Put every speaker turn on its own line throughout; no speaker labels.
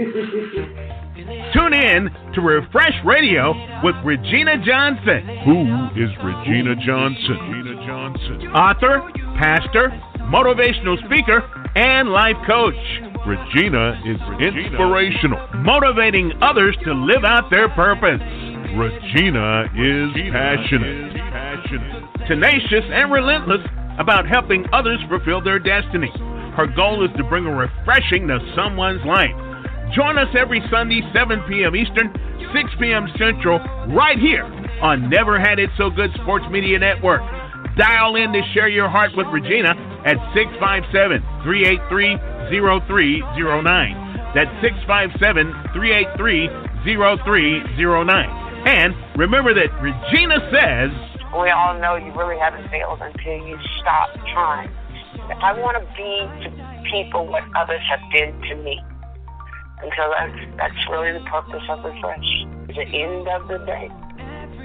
Tune in to Refresh Radio with Regina Johnson.
Who is Regina Johnson? Regina Johnson.
Author, pastor, motivational speaker, and life coach.
Regina is inspirational,
motivating others to live out their purpose.
Regina is passionate,
tenacious, and relentless about helping others fulfill their destiny. Her goal is to bring a refreshing to someone's life. Join us every Sunday, 7 p.m. Eastern, 6 p.m. Central, right here on Never Had It So Good Sports Media Network. Dial in to share your heart with Regina at 657 383 0309. That's 657 383 0309. And remember that Regina says,
We all know you really haven't failed until you stop trying. I want to be to people what others have been to me. And so that's, that's really the purpose of Refresh. At the end of the day,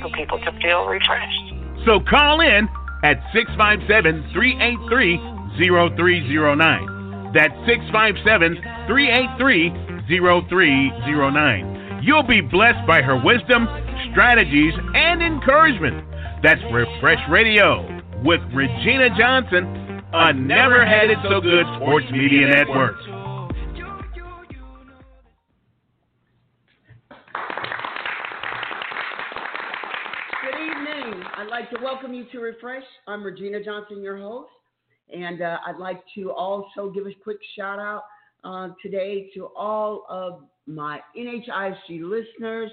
for people to feel refreshed.
So call in at 657 383 0309. That's 657 383 0309. You'll be blessed by her wisdom, strategies, and encouragement. That's Refresh Radio with Regina Johnson on Never Had It So Good Sports Media Network.
Like to welcome you to Refresh. I'm Regina Johnson, your host, and uh, I'd like to also give a quick shout out uh, today to all of my NHISG listeners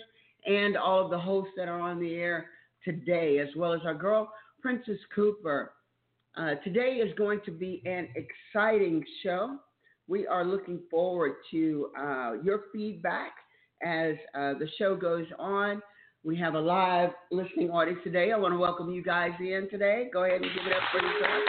and all of the hosts that are on the air today, as well as our girl, Princess Cooper. Uh, today is going to be an exciting show. We are looking forward to uh, your feedback as uh, the show goes on. We have a live listening audience today. I want to welcome you guys in today. Go ahead and give it up for yourself.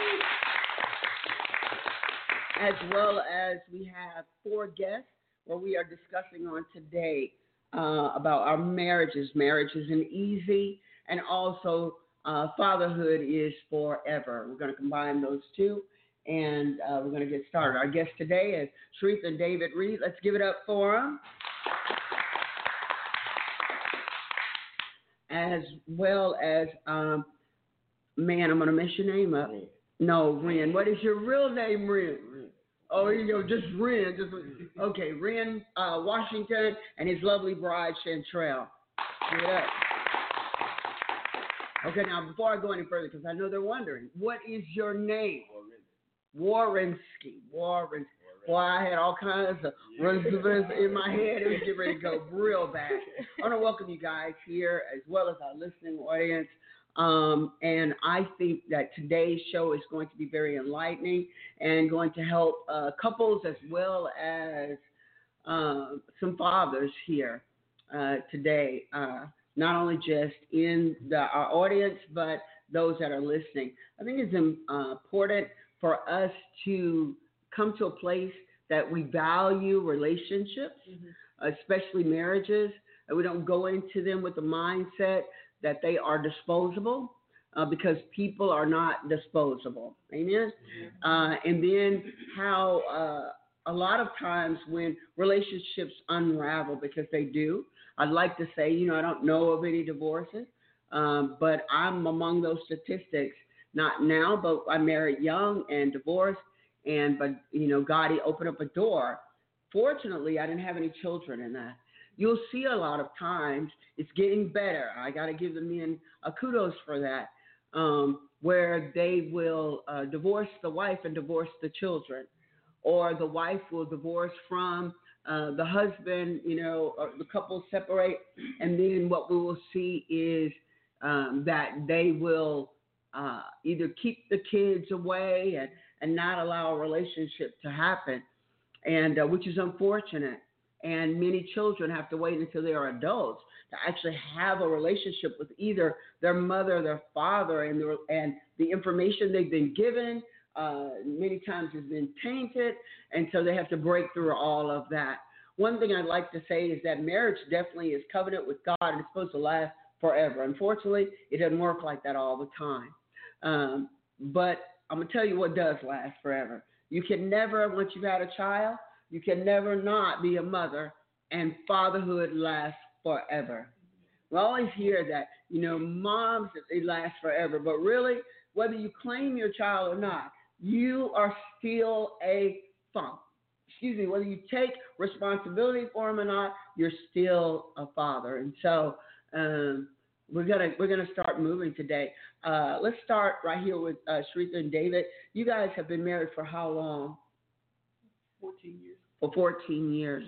As well as we have four guests where we are discussing on today uh, about our marriages. Marriage isn't easy, and also uh, fatherhood is forever. We're going to combine those two, and uh, we're going to get started. Our guest today is Sharif and David Reed. Let's give it up for them. As well as um, man, I'm gonna mess your name up. No, Ren. What is your real name, Ren? Oh, you know, just Ren. Just okay, Ren uh, Washington and his lovely bride Chantrell. Give it up. Okay, now before I go any further, because I know they're wondering, what is your name? Warrenski. Warrenski. Boy, I had all kinds of runs in my head. It was getting ready to go real bad. I want to welcome you guys here as well as our listening audience. Um, and I think that today's show is going to be very enlightening and going to help uh, couples as well as uh, some fathers here uh, today. Uh, not only just in the, our audience, but those that are listening. I think it's uh, important for us to come to a place that we value relationships, mm-hmm. especially marriages, and we don't go into them with the mindset that they are disposable. Uh, because people are not disposable. Amen. Mm-hmm. Uh, and then how uh, a lot of times when relationships unravel, because they do, I'd like to say, you know, I don't know of any divorces, um, but I'm among those statistics. Not now, but I married young and divorced and but you know God he opened up a door. Fortunately, I didn't have any children in that. You'll see a lot of times it's getting better. I got to give the men a kudos for that, um, where they will uh, divorce the wife and divorce the children, or the wife will divorce from uh, the husband. You know, the couple separate, and then what we will see is um, that they will uh, either keep the kids away and and not allow a relationship to happen, and uh, which is unfortunate. And many children have to wait until they are adults to actually have a relationship with either their mother, or their father, and the, and the information they've been given uh, many times has been tainted, and so they have to break through all of that. One thing I'd like to say is that marriage definitely is covenant with God and it's supposed to last forever. Unfortunately, it doesn't work like that all the time. Um, but I'm gonna tell you what does last forever. You can never, once you've had a child, you can never not be a mother and fatherhood lasts forever. We always hear that, you know, moms, it lasts forever. But really, whether you claim your child or not, you are still a father. Excuse me, whether you take responsibility for him or not, you're still a father. And so um, we're gonna we're gonna start moving today. Uh, let's start right here with uh, Sharika and David. You guys have been married for how long?
14 years.
For 14 years.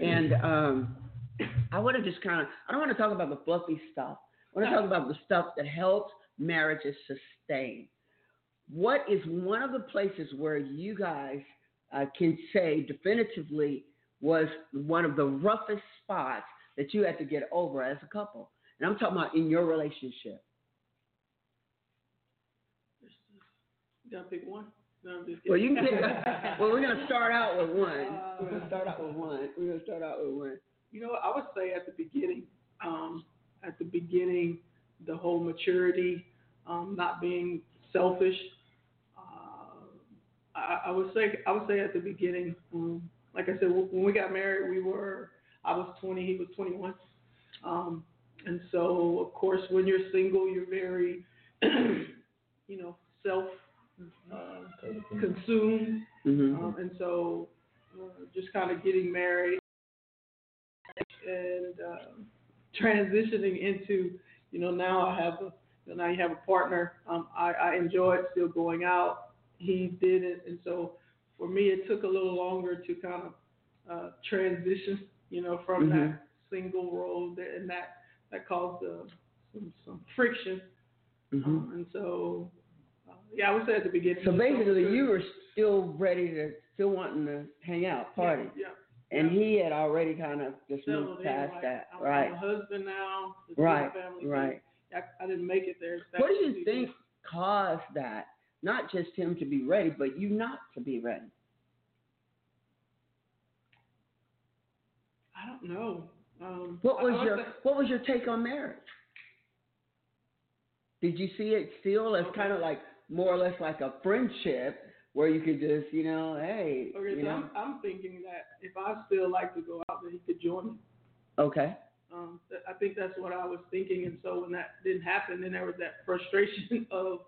And um, I want to just kind of, I don't want to talk about the fluffy stuff. I want to talk about the stuff that helps marriages sustain. What is one of the places where you guys uh, can say definitively was one of the roughest spots that you had to get over as a couple? And I'm talking about in your relationship.
You gotta pick one. No,
Well, you can pick. well, we're gonna start out with one. We're gonna start out with one. We're gonna start out with one.
You know, I would say at the beginning, um, at the beginning, the whole maturity, um, not being selfish. Uh, I, I would say, I would say at the beginning, um, like I said, when we got married, we were, I was 20, he was 21. Um, and so, of course, when you're single, you're very, you know, self uh, consumed.
Mm-hmm.
Um, and so, uh, just kind of getting married and um, transitioning into, you know, now I have a, you know, now you have a partner. Um, I, I enjoyed still going out. He did it, and so for me, it took a little longer to kind of uh, transition, you know, from
Mhm.
that single role, and that that caused uh, some some friction.
Mm-hmm.
Um, and so, uh, yeah, I would say at the beginning.
So basically, you were still ready to, still wanting to hang out, party,
Yeah. yeah.
and he had already kind of just
settled
moved past
like,
that,
I'm,
right?
I'm a husband now.
Right,
family
right.
I, I didn't make it there.
What do you think caused that? Not just him to be ready, but you not to be ready.
I don't know. Um,
What was
would
your What was your take on marriage? Did you see it still as kind of like more or less like a friendship where you could just, you know, hey,
Okay,
you
so
know,
I'm, I'm thinking that if I still like to go out, then he could join me.
okay,
Um, th- I think that's what I was thinking, and so when that didn't happen, then there was that frustration of,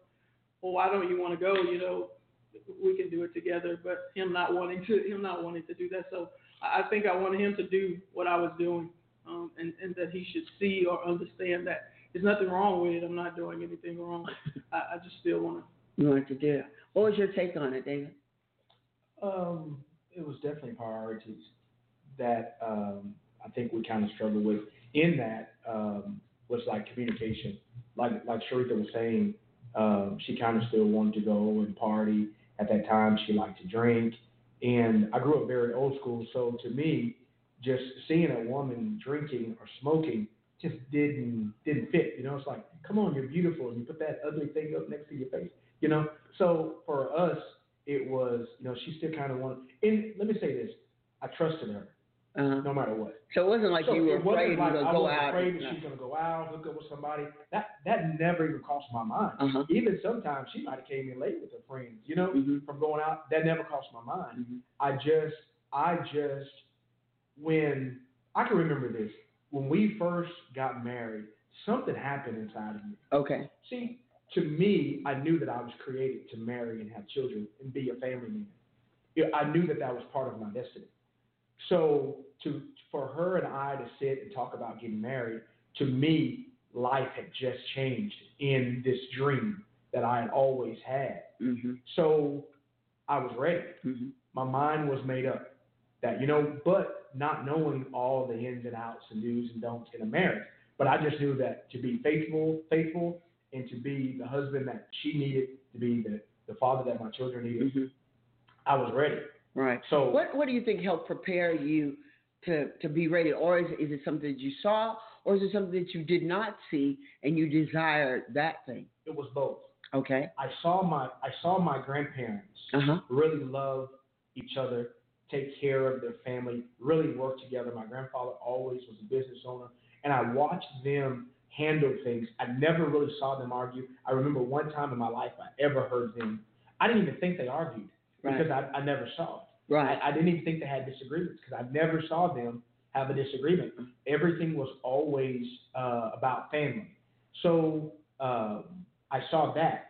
well, why don't you want to go? You know, we can do it together, but him not wanting to, him not wanting to do that. So I think I wanted him to do what I was doing, um, and and that he should see or understand that there's nothing wrong with it. I'm not doing anything wrong. I, I just still want to.
you wanted to do it. What was your take on it, David?
Um, it was definitely priorities that um, I think we kind of struggle with. In that um, was like communication. Like like Sharika was saying, um, she kind of still wanted to go and party. At that time, she liked to drink, and I grew up very old school. So to me, just seeing a woman drinking or smoking just didn't didn't fit. You know, it's like, come on, you're beautiful, and you put that ugly thing up next to your face. You know, so for us, it was, you know, she still kind of wanted. And let me say this, I trusted her
Uh-huh.
no matter what.
So it wasn't like
so
you were afraid
like
gonna go out.
afraid that she's gonna go out, hook up with somebody. That that never even crossed my mind.
Uh-huh.
Even sometimes she might have came in late with her friends, you know,
Mhm.
from going out. That never crossed my mind.
Mhm.
I just, I just, when I can remember this, when we first got married, something happened inside of me.
Okay.
See, to me, I knew that I was created to marry and have children and be a family man. I knew that that was part of my destiny. So to for her and I to sit and talk about getting married, to me, life had just changed in this dream that I had always had.
Mhm.
So I was ready.
Mhm.
My mind was made up that you know, but not knowing all the ins and outs and do's and don'ts in a marriage. But I just knew that to be faithful, faithful, and to be the husband that she needed, to be the, the father that my children needed,
Mhm.
I was ready.
Right.
So
What What do you think helped prepare you to to be ready, or is it, is it something that you saw, or is it something that you did not see and you desired that thing?
it was both.
Okay.
I saw my I saw my grandparents
Uh huh.
really love each other, take care of their family, really work together. My grandfather always was a business owner, and I watched them handle things. I never really saw them argue. I remember one time in my life I ever heard them. I didn't even think they argued
Right.
because I, I never saw it.
Right.
I, I didn't even think they had disagreements because I never saw them have a disagreement. Everything was always uh, about family. So uh, I saw that,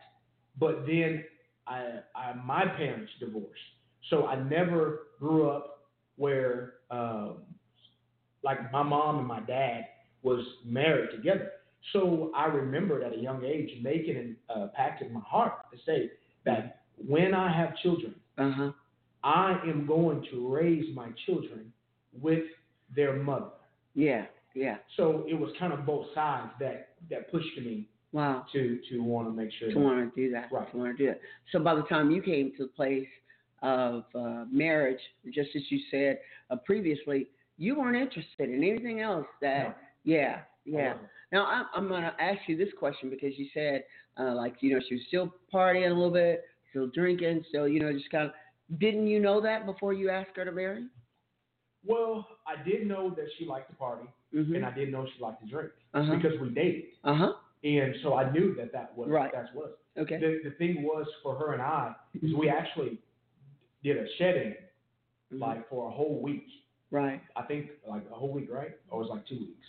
but then I, I my parents divorced, so I never grew up where um, like my mom and my dad was married together. So I remembered at a young age making a uh, pact in my heart to say that when I have children,
Uh-huh.
I am going to raise my children with their mother.
Yeah, yeah.
So it was kind of both sides that that pushed me
Wow.
to to want to make sure.
To want to do that.
Right.
To want to do it. So by the time you came to the place of uh, marriage, just as you said uh, previously, you weren't interested in anything else that.
No.
Yeah, yeah. Now I'm, I'm going to ask you this question because you said uh, like you know she was still partying a little bit, still drinking, still you know just kind of. Didn't you know that before you asked her to marry?
Well, I did know that she liked to party,
Mm-hmm.
and I didn't know she liked to drink
Uh-huh.
because we dated,
Uh huh.
and so I knew that that was
Right.
that's was.
Okay.
The the thing was for her and I is we actually did a shut in
Mhm.
like for a whole week.
right.
I think like a whole week, right? Or it was like two weeks.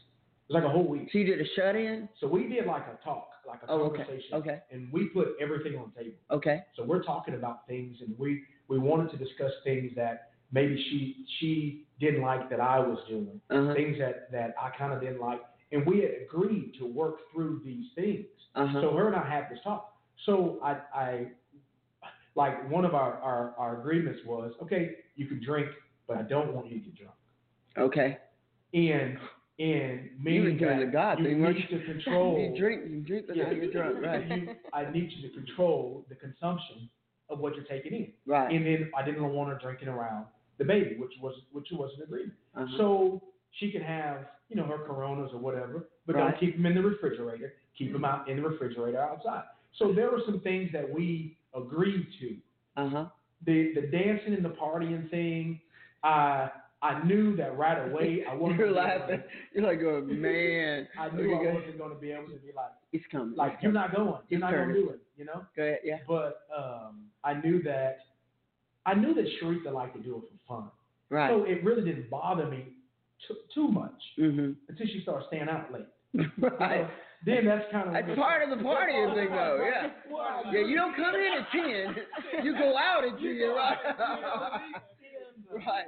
It was like a whole week.
So you did a shut in.
So we did like a talk, like a
Oh, okay.
conversation,
Okay.
and we put everything on the table.
Okay.
So we're talking about things, and we we wanted to discuss things that maybe she she didn't like that I was doing,
Uh huh.
things that that I kind of didn't like, and we had agreed to work through these things.
Uh huh.
So her and I had this talk. So I I like one of our our, our agreements was okay, you can drink, but I don't want you to get drunk.
Okay.
And and
You
meaning
doing
that
the God
you
thing,
need
you?
to control.
You drink, you drink, but now you're drunk, right?
You, I need you to control the consumption of what you're taking in.
Right.
And then I didn't want her drinking around the baby, which was which was an agreement.
Uh-huh.
So she can have, you know, her Coronas or whatever, but
Right.
don't keep them in the refrigerator. Keep them out in the refrigerator outside. So there were some things that we agreed to.
Uh huh.
The the dancing and the partying thing, I I knew that right away I wasn't.
You're
gonna be able
laughing. You're like, oh man.
I knew I wasn't going to be able to be like,
It's coming.
like
it's
you're
coming.
not going, you're
It's
not going to do it, you know.
Go ahead. Yeah.
But um, I knew that I knew that Sharitha liked to do it for fun.
Right.
So it really didn't bother me too, too much
mhm.
until she started staying out late.
right.
Then that's kind of
That's part of the partying thing, though. Yeah. Yeah. You don't come in at ten. You go out at ten, right? right.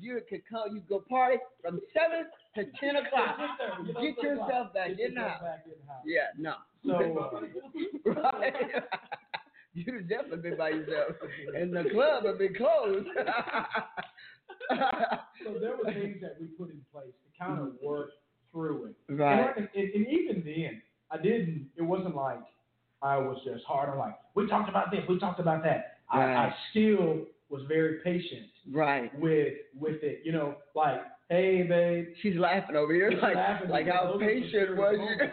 You could come. You go party from seven to ten o'clock. Get yourself back in house. Yeah. No.
So
right. You'd have definitely been by yourself, and the club have be closed.
so there were things that we put in place to kind of work through it.
right.
And, and, and even then, I didn't. It wasn't like I was just hard on like we talked about this, we talked about that. I, I still was very patient
Right.
with with it. You know, like hey babe.
She's laughing over here, like,
laughing
like
because
how
those are the
patient was you?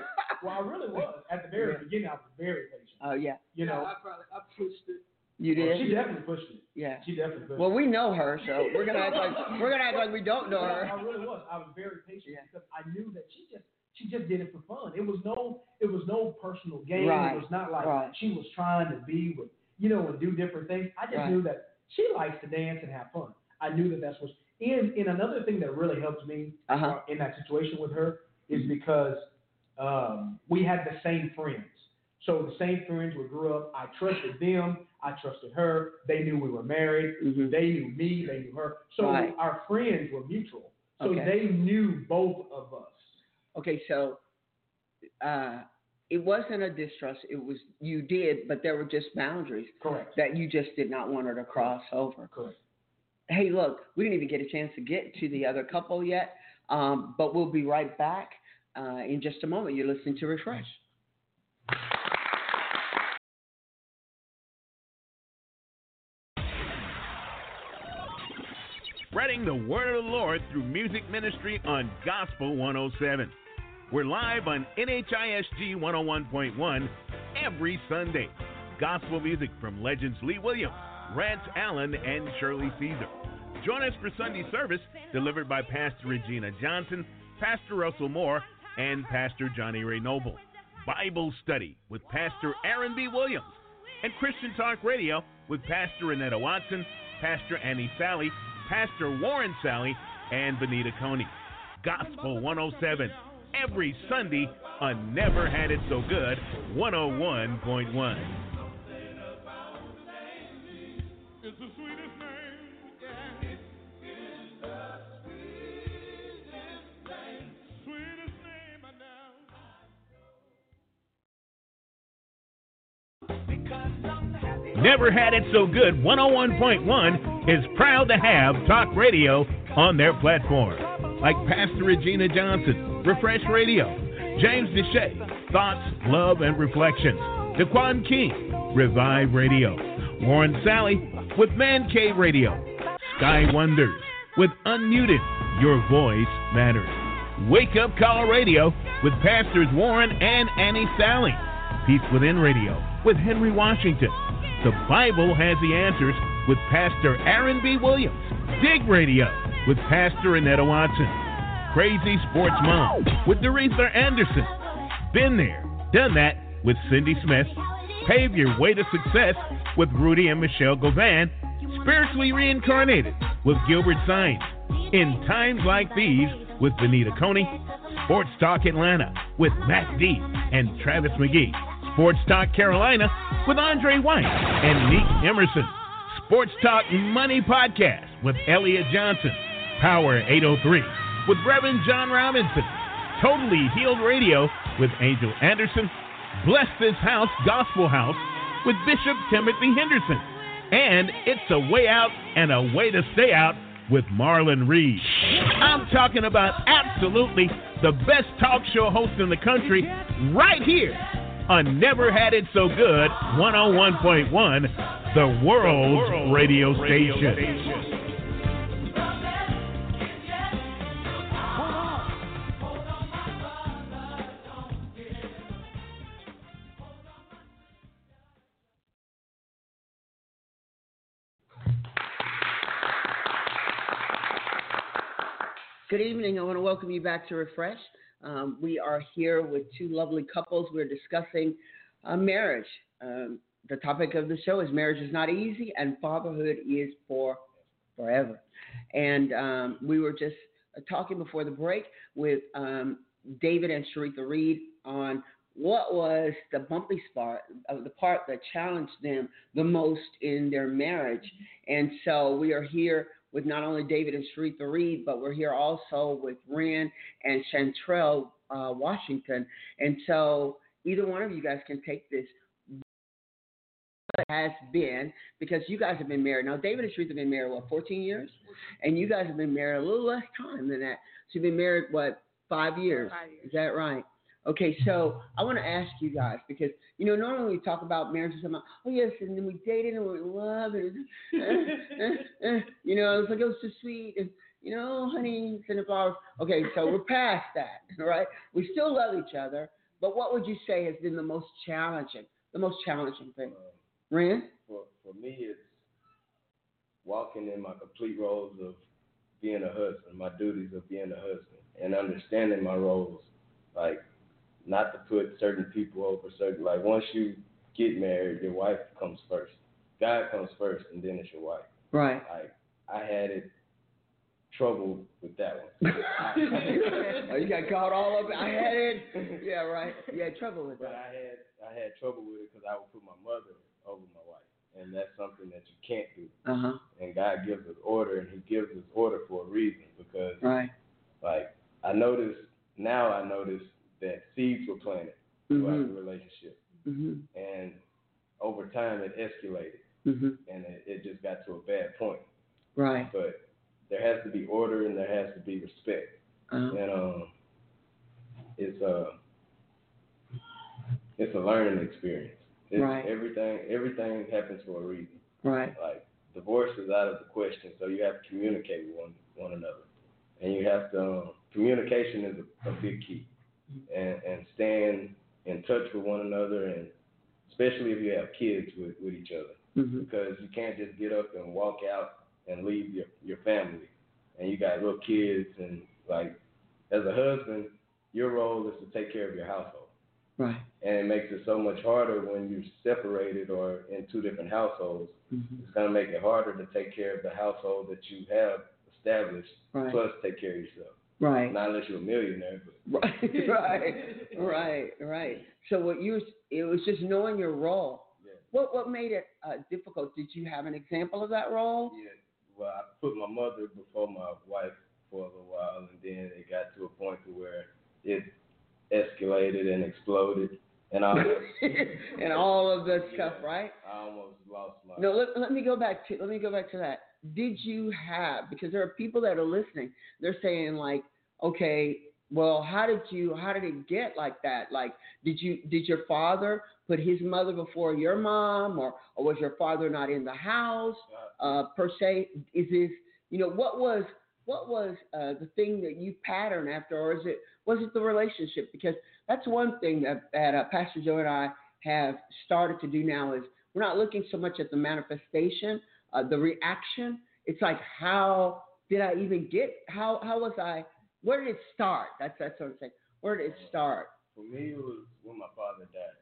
Well, I really was at the very
Yeah.
beginning. I was very patient.
Oh yeah,
You know,
I probably I pushed it.
You
Well,
did.
she definitely pushed it.
Yeah.
She definitely pushed
Well,
it.
Well, we know her, so we're gonna act like we're gonna act like we don't know
her. I, really was. I was very patient
Yeah.
because I knew that she just she just did it for fun. It was no it was no personal gain.
Right.
It was not like
Right.
she was trying to be with you know and do different things. I just
Right.
knew that she likes to dance and have fun. I knew that that's what. And and another thing that really helped me
Uh huh.
uh, in that situation with her is because um, we had the same friends. So the same friends we grew up. I trusted them. I trusted her. They knew we were married.
Mhm.
They knew me. They knew her. So
Right.
our friends were mutual. So
Okay.
they knew both of us.
Okay, so uh, it wasn't a distrust. It was you did, but there were just boundaries
Correct.
that you just did not want her to cross over.
Correct.
Hey, look, we didn't even get a chance to get to the other couple yet, um, but we'll be right back uh, in just a moment. You're listening to Refresh.
Spreading the word of the Lord through music ministry on Gospel 107. We're live on NHISG 101.1 every Sunday. Gospel music from legends Lee Williams, Rance Allen, and Shirley Caesar. Join us for Sunday service delivered by Pastor Regina Johnson, Pastor Russell Moore, and Pastor Johnny Ray Noble. Bible study with Pastor Aaron B. Williams, and Christian Talk Radio with Pastor Renetta Watson, Pastor Annie Sally, Pastor Warren Sally, and Benita Coney. Gospel 107 every Sunday on Never Had It So Good 101.1. Never Had It So Good 101.1 is proud to have talk radio on their platform. Like Pastor Regina Johnson, Refresh Radio, James Deshay, Thoughts, Love, and Reflections, Daquan King, Revive Radio, Warren Sally with Man Cave Radio, Sky Wonders with Unmuted, Your Voice Matters, Wake Up Call Radio with Pastors Warren and Annie Sally, Peace Within Radio with Henry Washington, the Bible has the answers with Pastor Aaron B. Williams. Dig Radio with Pastor Annetta Watson. Crazy Sports Mom with Doretha Anderson. Been there, done that with Cindy Smith. Pave your way to success with Rudy and Michelle Govan. Spiritually reincarnated with Gilbert Sines. In times like these with Benita Coney. Sports Talk Atlanta with Matt D and Travis McGee. Sports Talk Carolina with Andre White and Nick Emerson. Sports Talk Money Podcast with Elliot Johnson. Power 803 with Reverend John Robinson. Totally Healed Radio with Angel Anderson. Bless This House Gospel House with Bishop Timothy Henderson. And It's a Way Out and a Way to Stay Out with Marlon Reed. I'm talking about absolutely the best talk show host in the country right here on Never Had It So Good 101.1, the world's radio station.
Good evening. I want to welcome you back to Refresh. Um, we are here with two lovely couples. We're discussing uh, marriage. Um, the topic of the show is marriage is not easy and fatherhood is for forever. And um, we were just uh, talking before the break with um, David and Sharitha Reed on what was the bumpy spot of uh, the part that challenged them the most in their marriage. And so we are here with not only David and Sharitha Reed, but we're here also with Ren and Chantrell uh, Washington. And so either one of you guys can take this has been because you guys have been married now. David and Sharitha have been married what 14 years, and you guys have been married a little less time than that. So you've been married what five years?
Five years.
Is that right? Okay, so I want to ask you guys because you know normally we talk about marriage and something. Oh yes, and then we dated and we were in love and you know it was like oh, it was so sweet and you know oh, honey send the flowers. Okay, so we're past that, all right? We still love each other, but what would you say has been the most challenging, the most challenging thing? Uh, Ren?
For for me, it's walking in my complete roles of being a husband, my duties of being a husband, and understanding my roles, like not to put certain people over certain. Like once you get married, your wife comes first. God comes first, and then it's your wife.
Right.
Like I had it trouble with that one.
oh, you got caught all up. I had it. Yeah, right. You had trouble with
But
that.
I had I had trouble with it because I would put my mother over my wife, and that's something that you can't do.
Uh huh.
And God gives us order, and He gives us order for a reason. Because
Right.
like I noticed now, I noticed that seeds were planted throughout
Mhm.
the relationship,
Mhm.
and over time it escalated,
Mhm.
and it, it just got to a bad point.
Right.
But there has to be order, and there has to be respect.
Uh-huh.
and um, it's a it's a learning experience. It's
Right.
Everything everything happens for a reason.
Right.
Like divorce is out of the question, so you have to communicate with one one another, and you have to um, communication is a, a big key, and and staying in touch with one another, and especially if you have kids with with each other
Mhm.
because you can't just get up and walk out and leave your your family, and you got little kids and like as a husband, your role is to take care of your household,
Right.
and it makes it so much harder when you're separated or in two different households.
Mhm.
It's gonna make it harder to take care of the household that you have established.
Right.
Plus, take care of yourself.
Right.
Not unless you're a millionaire, but
Right, right, right, right. So what you it was just knowing your role.
yeah.
What what made it uh, difficult? Did you have an example of that role?
Yeah. Well, I put my mother before my wife for a little while, and then it got to a point to where it escalated and exploded, and almost,
and all of the stuff, right?
I almost lost my.
No, let, let me go back to let me go back to that. Did you have because there are people that are listening. They're saying like, okay, well, how did you how did it get like that? Like, did you did your father put his mother before your mom, or or was your father not in the house uh, per se? Is this you know what was what was uh, the thing that you pattern after, or is it was it the relationship? Because that's one thing that that uh, Pastor Joe and I have started to do now is we're not looking so much at the manifestation, uh, the reaction. It's like how did I even get? How how was I? Where did it start? That's that's what I'm saying. Where did it start?
For me, it was when my father died,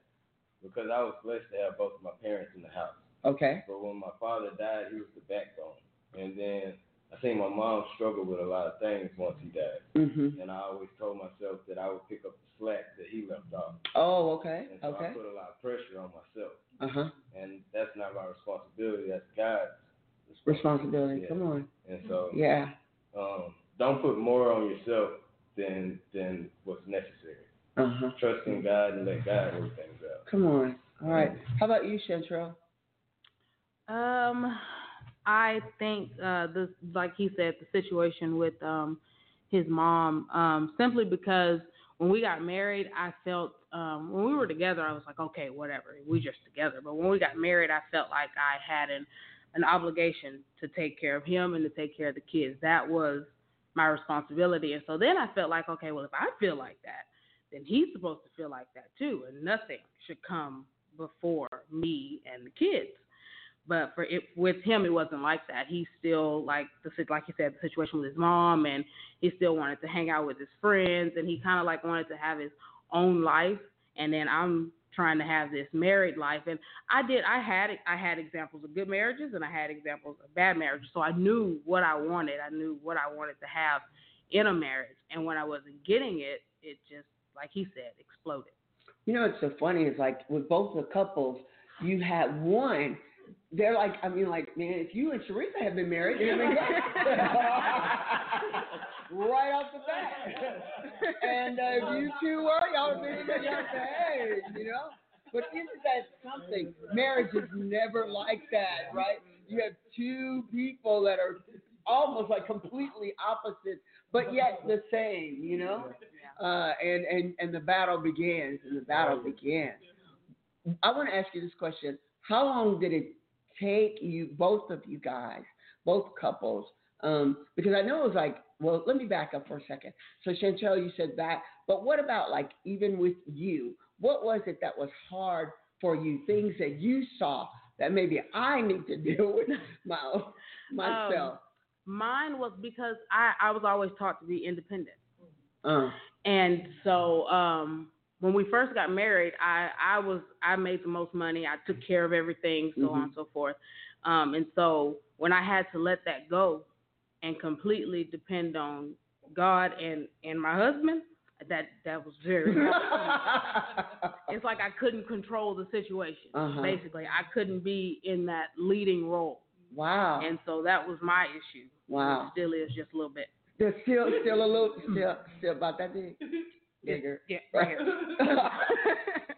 because I was blessed to have both of my parents in the house.
Okay.
But when my father died, he was the backbone, and then I think my mom struggled with a lot of things once he died.
mm-hmm.
And I always told myself that I would pick up the slack that he left off.
Oh, okay.
And so I
Okay.
put a lot of pressure on myself.
Uh huh.
And that's not my responsibility, that's God's
Responsibility.
Yeah.
Come on.
And so
Yeah.
um, don't put more on yourself than than what's necessary.
Uh huh.
Trust in God and let God work things out.
Come on. All right. How about you, Chantrell?
Um, I think uh, the like he said, the situation with um his mom, um, simply because when we got married, I felt um when we were together, I was like, okay, whatever, we just together. But when we got married, I felt like I had an an obligation to take care of him and to take care of the kids. That was my responsibility. And so then I felt like, okay, well, if I feel like that, then he's supposed to feel like that too, and nothing should come before me and the kids. But for it with him, it wasn't like that. He still like the like you said, the situation with his mom, and he still wanted to hang out with his friends, and he kind of like wanted to have his own life. And then I'm trying to have this married life, and I did. I had I had examples of good marriages, and I had examples of bad marriages. So I knew what I wanted. I knew what I wanted to have in a marriage, and when I wasn't getting it, it just like he said, exploded.
You know what's so funny is like with both the couples, you had one. They're like, I mean, like, man, if you and Sharitha have been married, they'd have been great. Right off the bat. and uh, if you two were, y'all would y'all hey, you know. But isn't that something? Marriage is never like that, right? You have two people that are almost like completely opposite, but yet the same, you know. Uh, and and and the battle begins, and the battle begins. I want to ask you this question: How long did it take you, both of you guys, both couples? Um, because I know it was like, well, let me back up for a second. So Chantel, you said that, but what about like even with you? What was it that was hard for you? Things that you saw that maybe I need to deal with my myself.
Um, mine was because I I was always taught to be independent.
uh,
And so um when we first got married, I I was I made the most money. I took care of everything, so on and so forth. Um and so when I had to let that go and completely depend on God and and my husband, that that was very it's like I couldn't control the situation.
Uh-huh.
Basically, I couldn't be in that leading role.
wow.
And so that was my issue.
Wow.
It still is just a little bit.
There's still still a little still still about that big. Bigger.
Yeah, right here.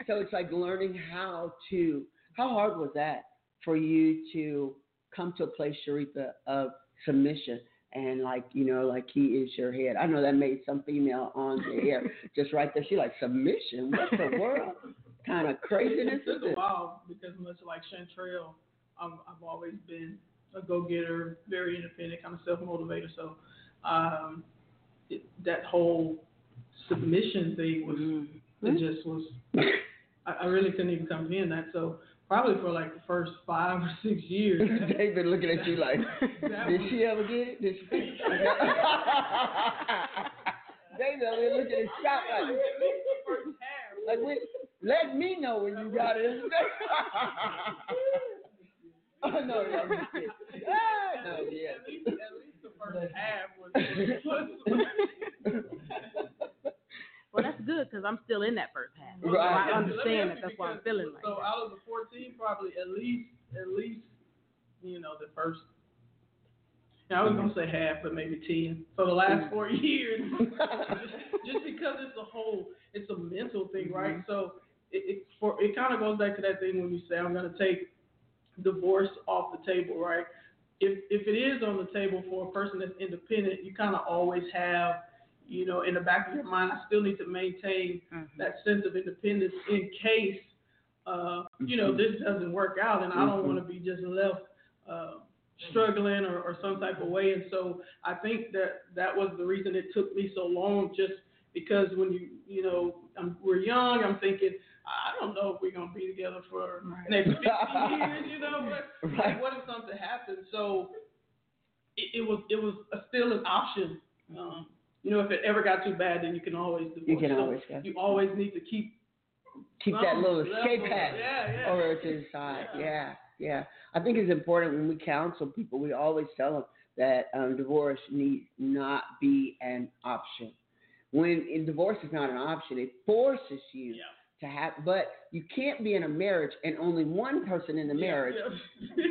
so it's like learning how to. How hard was that for you to come to a place, Sharitha, of submission and like you know, like he is your head. I know that made some female on the air just right there. She like submission. What the world? kind of craziness
It took a while because much like Chantrell, um, I've always been a go-getter, very independent, kind of self-motivator. So um, it, that whole submission thing was
Mm-hmm.
it just was. I, I really couldn't even comprehend that. So probably for like the first five or six years.
They've been looking at you like, did she ever get it? Did she? David over there looking at shop like, like wait, let me know when you got it. oh no, no, I'm just kidding. Ah, no, yeah.
at least, at least the first first half was. was
Well, that's good because I'm still in that first half. So
Right.
I understand that. That's why I'm feeling like
So out of the 14, probably at least, at least, you know, the first. I was gonna say half, but maybe ten. So the last mm. four years, just, because it's a whole, it's a mental thing, mm-hmm. right? So it it, for, it kind of goes back to that thing when you say I'm gonna take divorce off the table, right? If if it is on the table for a person that's independent, you kind of always have, you know, in the back of your mind, I still need to maintain
Mhm.
that sense of independence in case, uh, you know, this doesn't work out, and I don't want to be just left uh, struggling or, or some type of way. And so I think that that was the reason it took me so long, just because when you, you know, I'm, we're young, I'm thinking. I don't know if we're gonna be together for
Right.
next 50 years, you know. But
Right.
like, what if something happens? So it, it was it was a, still an option. Um, you know, if it ever got too bad, then you can always divorce.
You can
So
always go.
You always need to keep
Keep that little escape hatch
Yeah, yeah.
over to the side.
Yeah.
Yeah, yeah. I think it's important when we counsel people, we always tell them that um, divorce needs not be an option. When in divorce is not an option, it forces you to have, but you can't be in a marriage and only one person in the marriage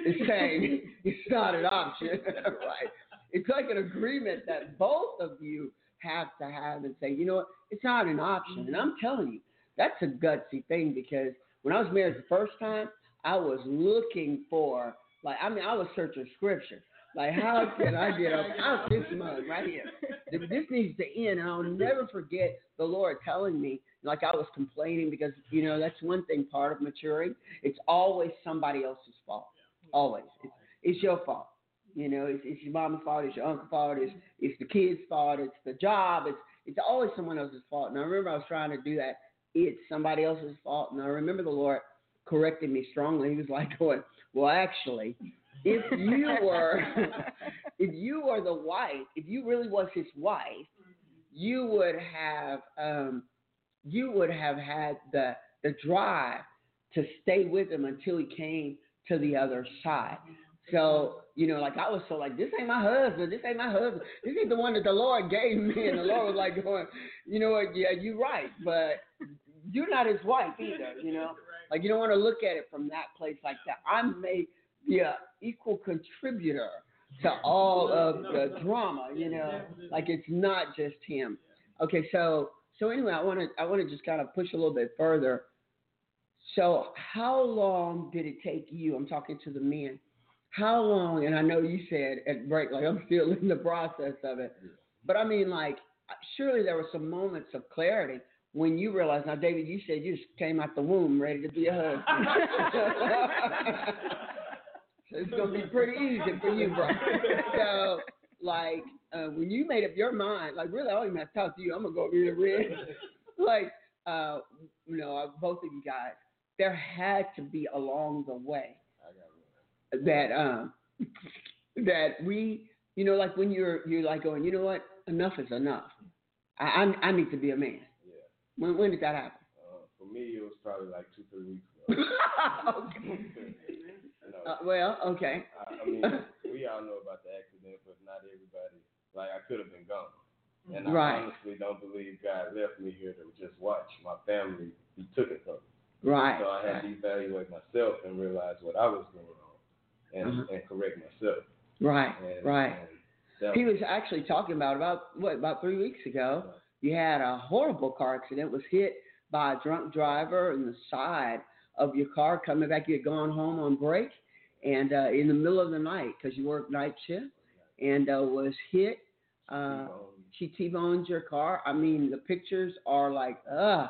is saying it's not an option, right? It's like an agreement that both of you have to have and say, you know what, it's not an option. And mm-hmm. I'm telling you, that's a gutsy thing because when I was married the first time, I was looking for, like, I mean, I was searching scripture. Like, how can I get up out this mud right here? This needs to end. And I'll never forget the Lord telling me, like, I was complaining because, you know, that's one thing part of maturing. It's always somebody else's fault. Always. It's, it's your fault. You know, it's, it's your mama's fault, it's your uncle's fault, it's, it's the kid's fault, it's the job, it's, it's always someone else's fault. And I remember I was trying to do that. It's somebody else's fault. And I remember the Lord corrected me strongly. He was like going, well, actually, if you were, if you were the wife, if you really was his wife, you would have, um, you would have had the the drive to stay with him until he came to the other side. So, you know, like I was so like, this ain't my husband, this ain't my husband, this ain't the one that the Lord gave me. And the Lord was like going, you know what, yeah, you're right, but you're not his wife either, you know? Like you don't want to look at it from that place like that. I may be a equal contributor to all of the drama, you know. Like it's not just him. Okay, so so anyway, I want to I want to just kind of push a little bit further. So how long did it take you? I'm talking to the men. How long? And I know you said at break, like I'm still in the process of it. But I mean, like surely there were some moments of clarity when you realized. Now, David, you said you just came out the womb ready to be a husband. so it's gonna be pretty easy for you, bro. So, like, uh, when you made up your mind, like, really, I don't even have to talk to you. I'm gonna go over here read. like, uh, you know, both of you guys, there had to be along the way that um that we, you know, like when you're you're like going, you know what, enough is enough. I I, I need to be a man.
Yeah.
When when did that happen?
Uh, for me, it was probably like two, three weeks ago. you know,
Uh, well, okay.
I, I mean, we all know about the accident, but not everybody. Like, I could have been gone. And I
Right.
honestly don't believe God left me here to just watch my family be taken from me.
Right.
So I had to evaluate myself and realize what I was doing wrong and,
Uh-huh.
and correct myself.
Right.
And,
Right.
And
He was actually talking about about what about three weeks ago. You had a horrible car accident. Was hit by a drunk driver in the side of your car coming back. You had gone home on break, and uh, in the middle of the night because you worked night shift, and uh, was hit. Uh, she t-boned your car. I mean, the pictures are like, uh,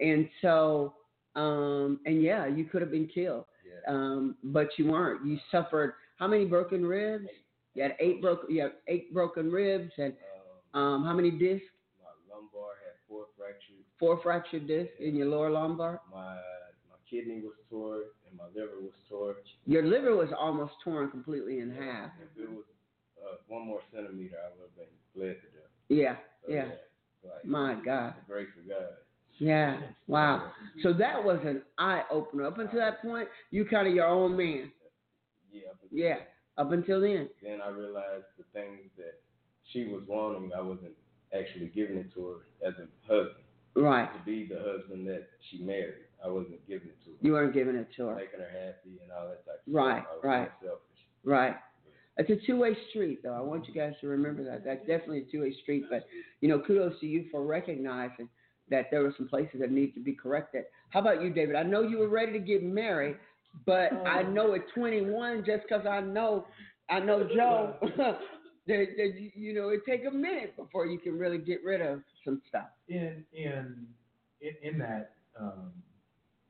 and so, um, and yeah, you could have been killed. Um, but you weren't. You suffered how many broken ribs? You had eight broken. You had eight broken ribs, and
Um,
um, how many discs?
my lumbar had four fractures.
Four fractured discs in your lower lumbar.
My my kidney was torn and my liver was torn.
Your liver was almost torn completely in half.
If it was uh, one more centimeter, I would have been bled to death.
Yeah,
So,
yeah.
Like,
My God.
The grace of God.
Yeah. Wow. So that was an eye opener. Up until that point, you kind of your own man.
Yeah. But
Yeah. Up until then.
Then I realized the things that she was wanting, I wasn't actually giving it to her as a husband.
Right.
To be the husband that she married, I wasn't giving it to her.
You weren't giving it to her.
Making her happy and all that type of
Right,
stuff. Was
right.
selfish.
Right. It's a two-way street, though. I want you guys to remember that. That's definitely a two-way street. But you know, kudos to you for recognizing that there were some places that need to be corrected. How about you, David? I know you were ready to get married, but I know at 21, just because I know, I know Joe, that, that you- know, it take a minute before you can really get rid of some stuff.
in in in, in that um,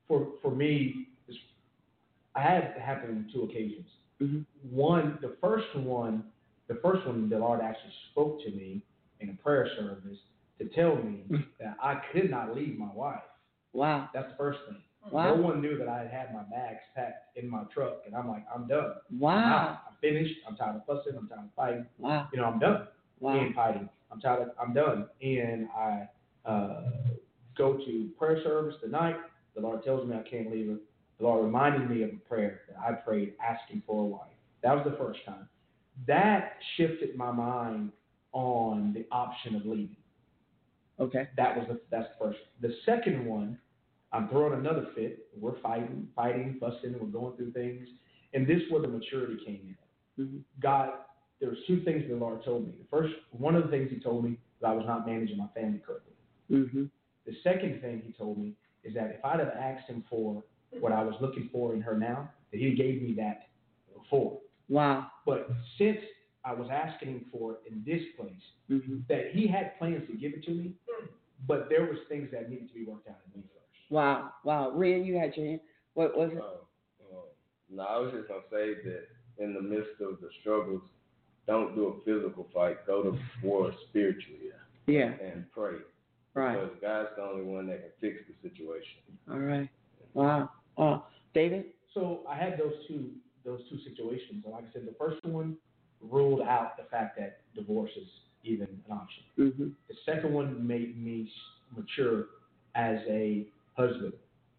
for for me, it's- I had it happen on two occasions.
Mhm.
One, the first one, the first one, the Lord actually spoke to me in a prayer service to tell me that I could not leave my wife.
Wow.
That's the first thing.
Wow.
No one knew that I had had my bags packed in my truck, and I'm like, I'm done.
Wow.
I'm finished. I'm tired of fussing. I'm tired of fighting.
Wow.
You know, I'm done
Wow.
and fighting. I'm tired. Of, I'm done. And I uh, go to prayer service tonight. The Lord tells me I can't leave her. The Lord reminded me of a prayer that I prayed asking for a wife. That was the first time. That shifted my mind on the option of leaving.
Okay.
That was the that's the first. The second one, I'm throwing another fit. We're fighting, fighting, fussing. We're going through things, and this is where the maturity came in.
Mhm.
God, there was two things the Lord told me. The first, one of the things He told me that I was not managing my family correctly.
Mm-hmm.
The second thing He told me is that if I'd have asked Him for what I was looking for in her now, that He gave me that before.
Wow.
But since I was asking Him for it in this place,
Mm-hmm.
that He had plans to give it to me, but there was things that needed to be worked out in me first.
Wow. Wow. Ren, you had your hand. What was it?
Um, um, no, I was just gonna say that in the midst of the struggles, don't do a physical fight. Go to war spiritually
Yeah.
and pray.
Right.
Because God's the only one that can fix the situation.
All right. Wow. Oh, David.
So I had those two those two situations. And like I said, the first one ruled out the fact that divorce is even an option.
Mm-hmm.
The second one made me s- mature as a husband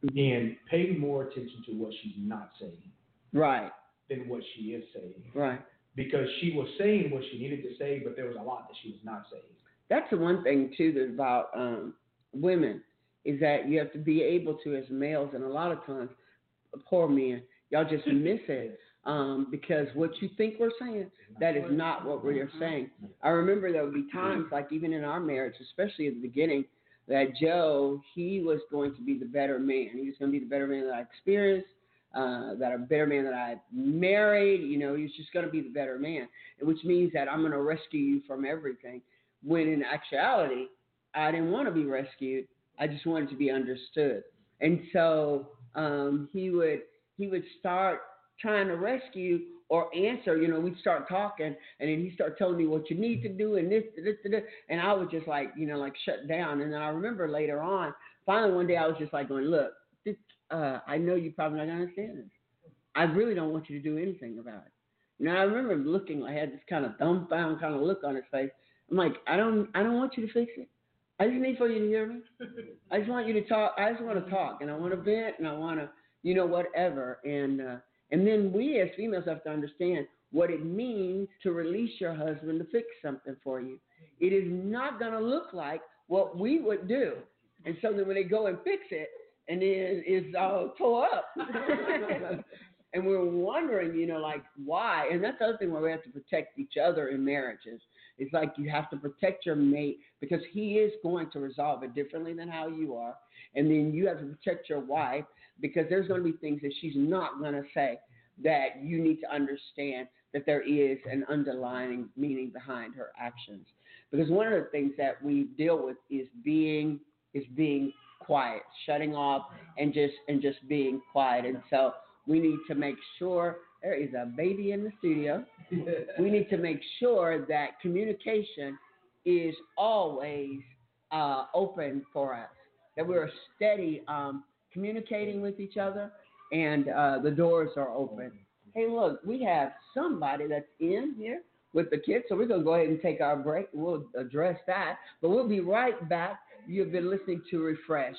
Mm-hmm.
and pay more attention to what she's not saying
Right.
than what she is saying.
Right.
Because she was saying what she needed to say, but there was a lot that she was not saying.
That's the one thing too that about um, women is that you have to be able to, as males, and a lot of times, poor men, y'all just miss it um, because what you think we're saying, that is not what we are saying. I remember there would be times, like even in our marriage, especially at the beginning, that Joe, he was going to be the better man. He was going to be the better man that I experienced, uh, that a better man that I married. You know, he's just going to be the better man, which means that I'm going to rescue you from everything. When in actuality, I didn't want to be rescued. I just wanted to be understood. And so um, he would he would start trying to rescue or answer. You know, we'd start talking, and then he'd start telling me what you need to do and this, this, this, this. and I would just like you know like shut down. And then I remember later on, finally one day I was just like going, look, this, uh, I know you probably not understand this. I really don't want you to do anything about it. Know, I remember looking. I had this kind of dumbfound kind of look on his face. I'm like, I don't, I don't want you to fix it. I just need for you to hear me. I just want you to talk. I just want to talk, and I want to vent, and I want to, you know, whatever. And uh, and then we as females have to understand what it means to release your husband to fix something for you. It is not going to look like what we would do. And so then when they go and fix it, and then it's all tore up. and we're wondering, you know, like why? And that's the other thing where we have to protect each other in marriages. It's like you have to protect your mate because he is going to resolve it differently than how you are. And then you have to protect your wife because there's going to be things that she's not going to say that you need to understand that there is an underlying meaning behind her actions. Because one of the things that we deal with is being is being quiet, shutting off and just and just being quiet. And so we need to make sure there is a baby in the studio. we need to make sure that communication is always uh, open for us, that we're steady um, communicating with each other and uh, the doors are open. Hey, look, we have somebody that's in here with the kids, so we're going to go ahead and take our break. We'll address that, but we'll be right back. You've been listening to Refresh.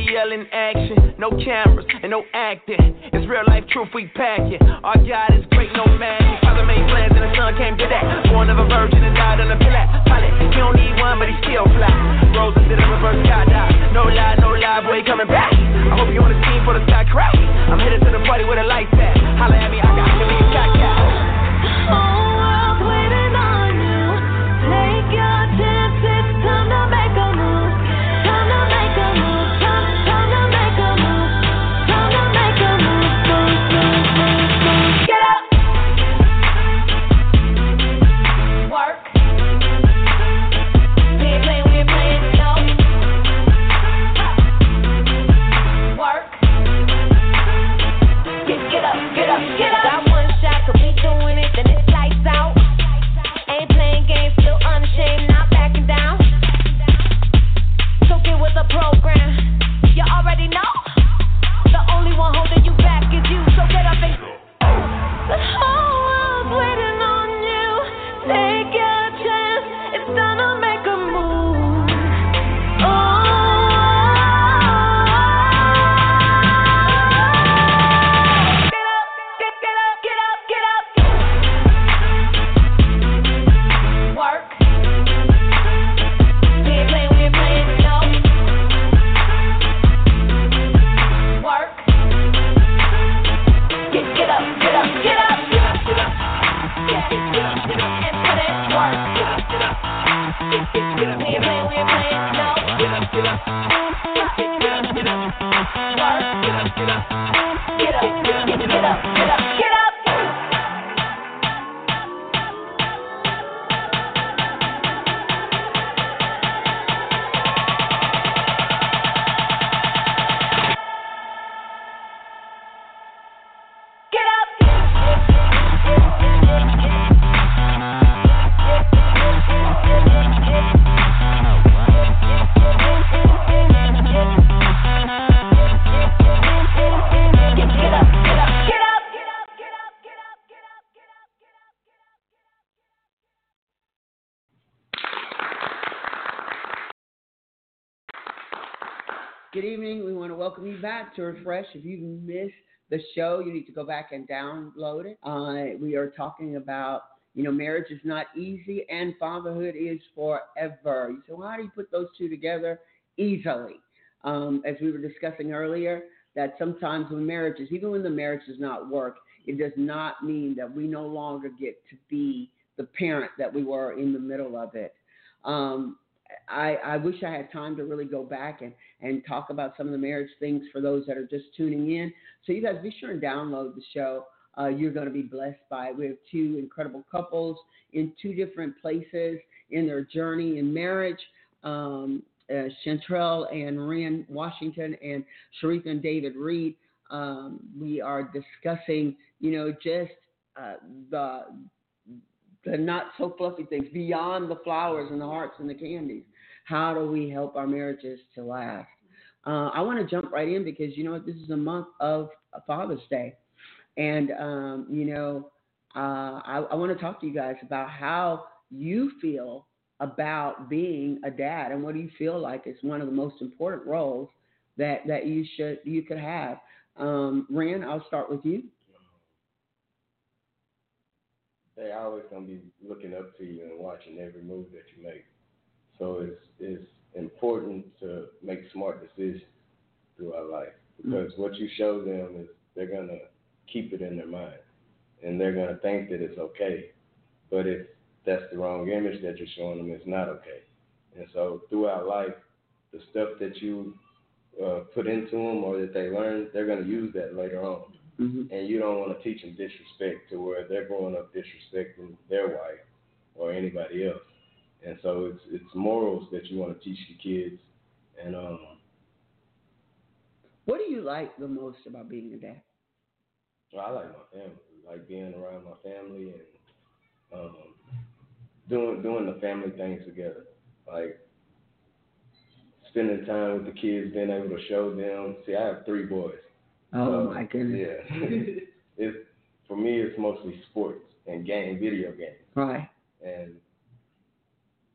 LDL
in action, no cameras and no acting. It's real life truth we packing. Our God is great, no magic. Father made plans and the son came to that. Born of a virgin and died on a pillar. Pilot, he don't need one, but he still fly. Rose into the reverse skydive. No lie, no lie, boy, coming back. I hope you on the team for the sky crash. I'm headed to the party with a light at. Holla at me, I got to be
evening. We want to welcome you back to Refresh. If you missed the show, you need to go back and download it. Uh, we are talking about, you know, marriage is not easy and fatherhood is forever. You say, well, how do you put those two together? Easily. Um, as we were discussing earlier, that sometimes when marriages, even when the marriage does not work, it does not mean that we no longer get to be the parent that we were in the middle of it. Um, I, I wish I had time to really go back and, and talk about some of the marriage things for those that are just tuning in. So you guys be sure and download the show. Uh, you're going to be blessed by. We have two incredible couples in two different places in their journey in marriage. Um, uh, Chantrell and Rand Washington and Sharif and David Reed. Um, we are discussing, you know, just uh, the the not so fluffy things beyond the flowers and the hearts and the candies. How do we help our marriages to last? Uh, I want to jump right in because you know what? This is a month of Father's Day, and um, you know uh, I, I want to talk to you guys about how you feel about being a dad and what do you feel like is one of the most important roles that that you should you could have. Um, Rand, I'll start with you.
They always gonna be looking up to you and watching every move that you make. So it's it's important to make smart decisions throughout life because what you show them is they're gonna keep it in their mind and they're gonna think that it's okay. But if that's the wrong image that you're showing them, it's not okay. And so throughout life, the stuff that you uh, put into them or that they learn, they're gonna use that later on.
Mm-hmm.
And you don't want to teach them disrespect to where they're growing up disrespecting their wife or anybody else. And so it's it's morals that you want to teach the kids. And um,
What do you like the most about being a dad?
well, I like my family, like being around my family and um, doing doing the family things together, like spending time with the kids, being able to show them. See, I have three boys.
Oh
So,
my goodness.
Yeah, it's for me. It's mostly sports and game, video games.
Right.
and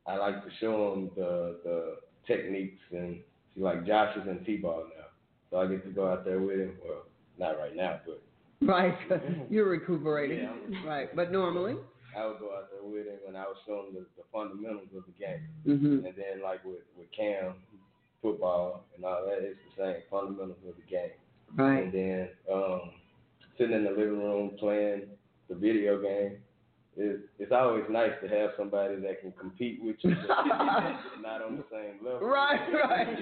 I like to show them the the techniques and see like Josh is in T-ball now, so I get to go out there with him. Well, not right now, but
Right. You're recuperating.
Yeah.
Right. But normally.
I would go out there with him and I would show him the, the fundamentals of the game.
Mm-hmm.
And then like with with Cam, football and all that, it's the same fundamentals of the game.
Right.
And then um, sitting in the living room playing the video game. It's, it's always nice to have somebody that can compete with you, but not on the same level.
Right. Right.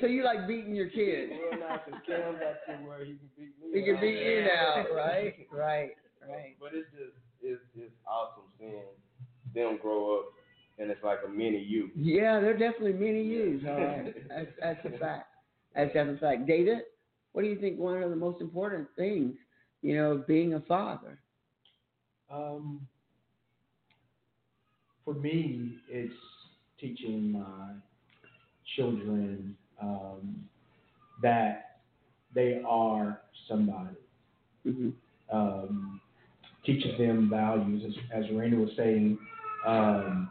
So you like beating your kids?
Well, now since Cam got to where he can beat me,
He can beat you now. Right. Right. Right.
But it's just it's it's awesome seeing them grow up, and it's like a mini you.
Yeah, they're definitely mini yous. All right. That's, that's a fact. That's that's a fact. David, what do you think one of the most important things, you know, of being a father?
Um, for me, it's teaching my children um, that they are somebody.
Mm-hmm.
Um, teaches them values, as, as Randy was saying. Um,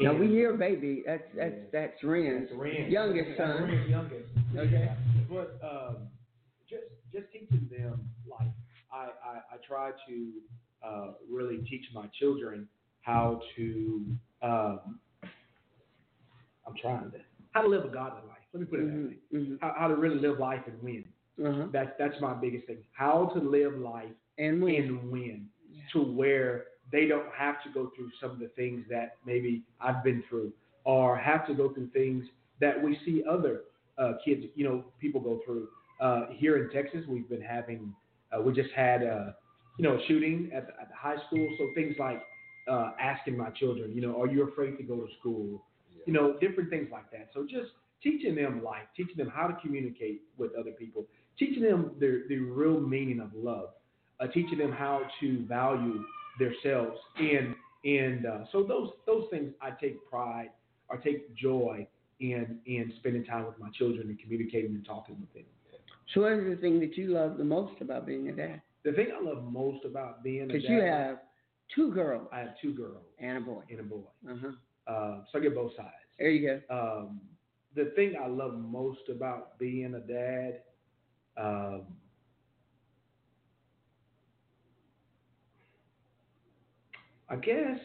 Now we hear baby. That's that's that's Rand's
That's
youngest
That's
son.
Rand's youngest.
Okay.
But um, just just teaching them life. I, I, I try to uh, really teach my children how to. Um, I'm trying to how to live a godly life. Let me put it that way.
Mm-hmm.
How, how to really live life and win.
Uh-huh.
That's that's my biggest thing. How to live life
And when
and win to where they don't have to go through some of the things that maybe I've been through or have to go through things that we see other uh, kids, you know, people go through. Uh, here in Texas, we've been having, uh, we just had, uh, you know, a shooting at the, at the high school. So things like uh, asking my children, you know, are you afraid to go to school? You know, different things like that. So just teaching them life, teaching them how to communicate with other people, teaching them the, the real meaning of love, uh, teaching them how to value themselves. And, and uh, so those, those things I take pride or take joy in, in spending time with my children and communicating and talking with them.
So what is the thing that you love the most about being a dad?
The thing I love most about being a dad.
Because you have two girls.
I have two girls.
And a boy.
And a boy.
Uh-huh.
Uh, so I get both sides.
There you
go. Um, the thing I love most about being a dad, um, I guess,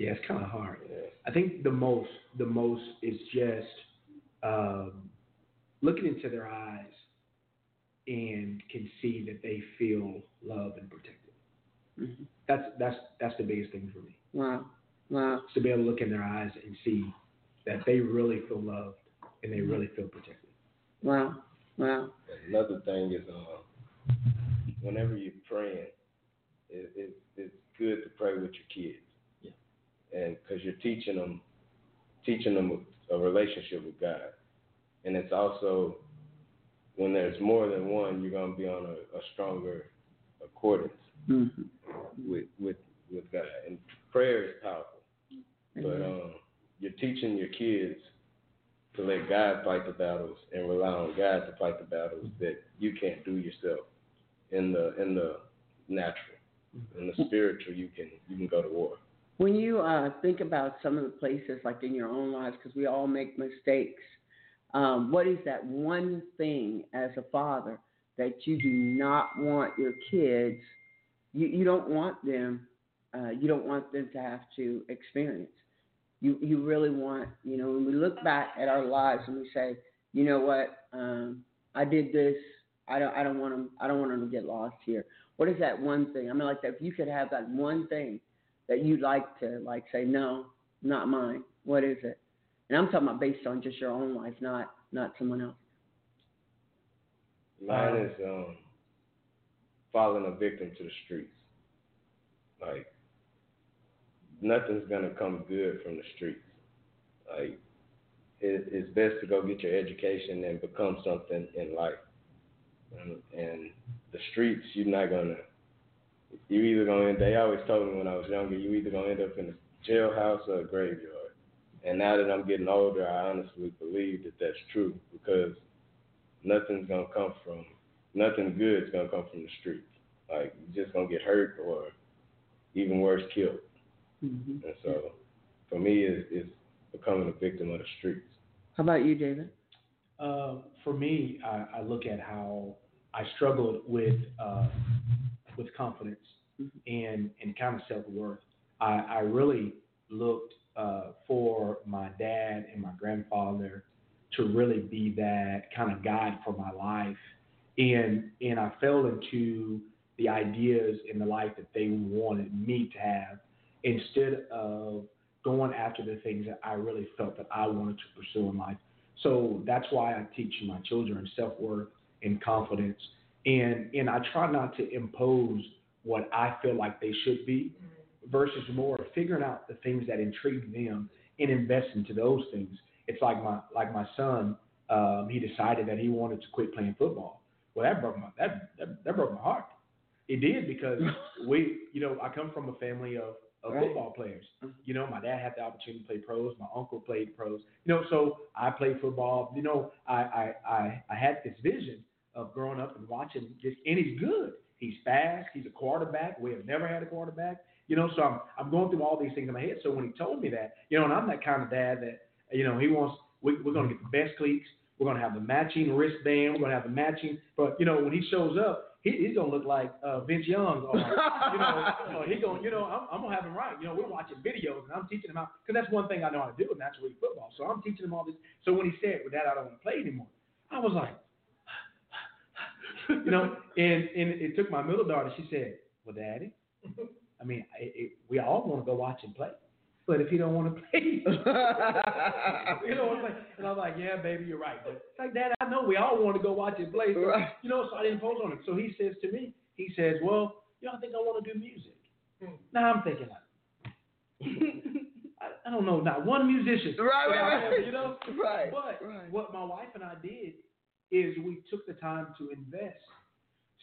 yeah, it's kind of hard. I think the most, the most is just um, looking into their eyes and can see that they feel love and protected.
Mm-hmm.
That's that's that's the biggest thing for me.
Wow, wow.
Is to be able to look in their eyes and see that they really feel loved and they
Mm-hmm.
really feel protected.
Wow, wow.
Another thing is, uh, whenever you're praying, it, it, it's good to pray with your kids. And because you're teaching them, teaching them a relationship with God, and it's also when there's more than one, you're gonna be on a, a stronger accordance
Mm-hmm.
with with with God. And prayer is powerful, but um, you're teaching your kids to let God fight the battles and rely on God to fight the battles that you can't do yourself. In the in the natural, in the spiritual, you can you can go to war.
When you uh, think about some of the places, like in your own lives, because we all make mistakes, um, what is that one thing as a father that you do not want your kids, you, you don't want them, uh, you don't want them to have to experience? You, you really want, you know, when we look back at our lives and we say, you know what, um, I did this, I don't, I don't want them, I don't want them to get lost here. What is that one thing? I mean, like that, if you could have that one thing that you'd like to like say no not mine what is it and i'm talking about based on just your own life not not someone else
Mine is um, falling a victim to the streets. Like nothing's gonna come good from the streets. Like it, it's best to go get your education and become something in life. And, and the streets, you're not gonna. You either gonna. End, they always told me when I was younger, you either gonna end up in a jailhouse or a graveyard. And now that I'm getting older, I honestly believe that that's true because nothing's gonna come from nothing good's gonna come from the streets. Like you're just gonna get hurt or even worse, killed.
mm-hmm.
And so, for me, it's, it's becoming a victim of the streets.
how about you david
Uh, for me, I, I look at how I struggled with uh, with confidence and and kind of self worth. I, I really looked uh, for my dad and my grandfather to really be that kind of guide for my life, and and I fell into the ideas in the life that they wanted me to have instead of going after the things that I really felt that I wanted to pursue in life. So that's why I teach my children self worth and confidence. And and I try not to impose what I feel like they should be versus more figuring out the things that intrigue them and invest into those things. It's like my like my son, um, he decided that he wanted to quit playing football. Well that broke my that that, that broke my heart. It did because we you know, I come from a family of of
Right.
football players. You know, my dad had the opportunity to play pros. My uncle played pros. You know, so I played football. You know, I I I, I had this vision of growing up and watching this, and he's good. He's fast. He's a quarterback. We have never had a quarterback. You know, so I'm I'm going through all these things in my head. So when he told me that, you know, and I'm that kind of dad that you know he wants. We, we're going to get the best cleats. We're going to have the matching wristband. We're going to have the matching. But you know, when he shows up, he, he's going to look like uh, Vince Young. Or, you know, or he going. You know, I'm, I'm going to have him right. You know, we're watching videos and I'm teaching him how because that's one thing I know how to do, and that's really football. So I'm teaching him all this. So when he said, "Well, Dad, I don't want to play anymore," I was like, you know, and and it took my middle daughter. She said, "Well, Daddy, I mean, it, it, we all want to go watch him play." but if he don't want to play, you don't want to play. And I'm like, yeah, baby, you're right. But it's like, Dad, I know we all want to go watch him play. So,
Right.
You know, so I didn't post on it. So he says to me, he says, well, you know, I think I want to do music. Hmm. Now I'm thinking like, I, I don't know, not one musician.
Right, right, right.
You know,
Right,
But
right.
what my wife and I did is we took the time to invest.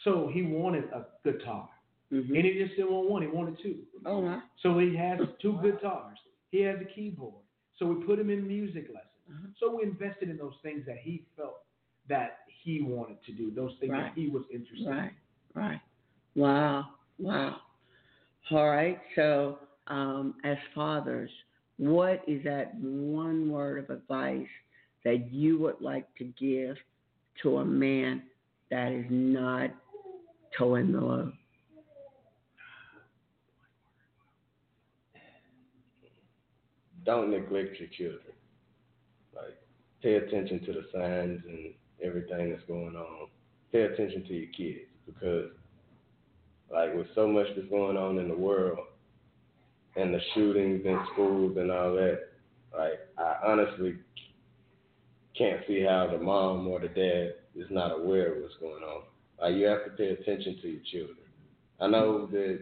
So he wanted a guitar,
Mhm.
and he just didn't want one; he wanted two.
Oh my.
So he has two guitars. He has a keyboard. So we put him in music lessons.
Uh-huh.
So we invested in those things that he felt that he wanted to do, those things
Right.
that he was interested in.
Right, right. Wow, wow. All right. So, um, as fathers, what is that one word of advice that you would like to give to a man that is not towing the load?
don't neglect your children. Like, pay attention to the signs and everything that's going on. Pay attention to your kids because, like, with so much that's going on in the world and the shootings in schools and all that, like, I honestly can't see how the mom or the dad is not aware of what's going on. Like, you have to pay attention to your children. I know that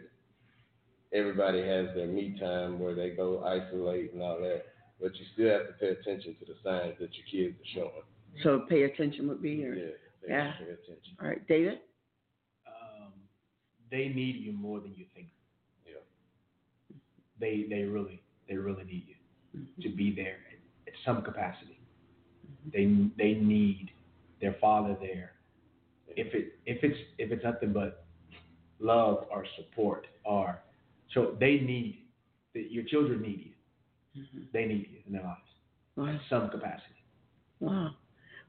everybody has their me time where they go isolate and all that, but you still have to pay attention to the signs that your kids are showing.
So, pay attention would be your.
Yeah, pay,
Yeah.
attention.
All right, David?
um, they need you more than you think.
Yeah.
They they really they really need you to be there at, at some capacity. They they need their father there. If it if it's if it's nothing but love or support or so they need that your children need you. They need you in their lives
Wow.
at some capacity.
Wow.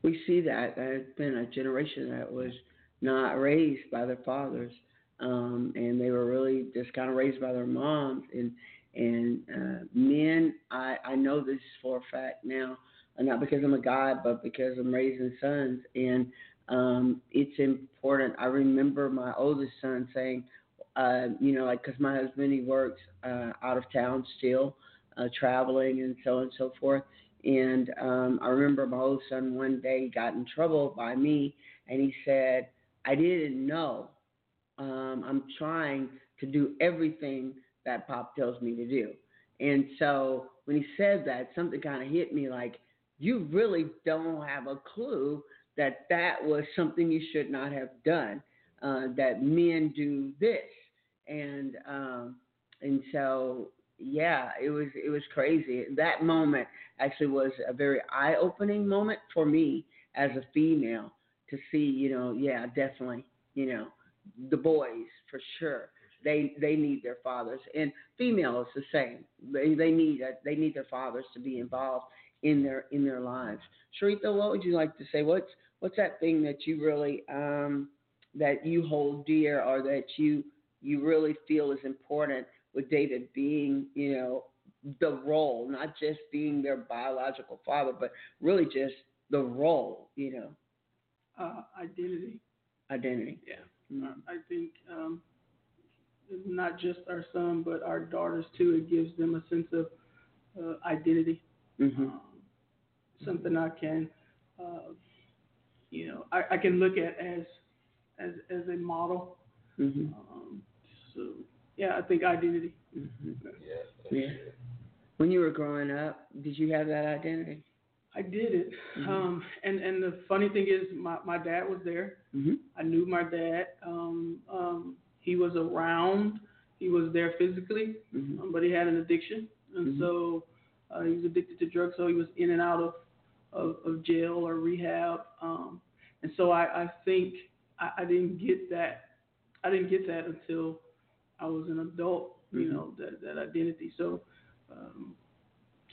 We see that. There's been a generation that was not raised by their fathers. Um, and they were really just kind of raised by their moms. And and uh, men, I, I know this for a fact now, not because I'm a guy, but because I'm raising sons. And um, it's important. I remember my oldest son saying, uh, you know, like, because my husband, he works uh, out of town still, uh, traveling and so on and so forth. And um, I remember my oldest son one day got in trouble by me, and he said, I didn't know. Um, I'm trying to do everything that Pop tells me to do. And so when he said that, something kind of hit me like, you really don't have a clue that that was something you should not have done, uh, that men do this. And, um, and so, yeah, it was, it was crazy. That moment actually was a very eye-opening moment for me as a female to see, you know, yeah, definitely, you know, the boys for sure. They they need their fathers, and females the same. They they need uh, they need their fathers to be involved in their in their lives. Sharita, what would you like to say? What's what's that thing that you really um that you hold dear, or that you you really feel is important with David being, you know, the role, not just being their biological father, but really just the role, you know,
Uh, identity.
identity.
Yeah.
Mhm.
I think um, not just our son, but our daughters too. It gives them a sense of uh, identity.
Mhm.
Um, something I can, uh, you know, I, I can look at as as as a model.
Mhm.
Um, so yeah, I think identity.
Mhm.
Yeah.
Yeah. When you were growing up, did you have that identity?
I did it.
Mhm.
Um, and and the funny thing is, my my dad was there.
Mm-hmm.
I knew my dad. Um, um, he was around. He was there physically,
Mhm.
um, but he had an addiction, and
Mhm.
so uh, he was addicted to drugs. So he was in and out of of, of jail or rehab. Um, and so I, I think I, I didn't get that. I didn't get that until I was an adult. You
Mhm.
know that that identity. So. Um,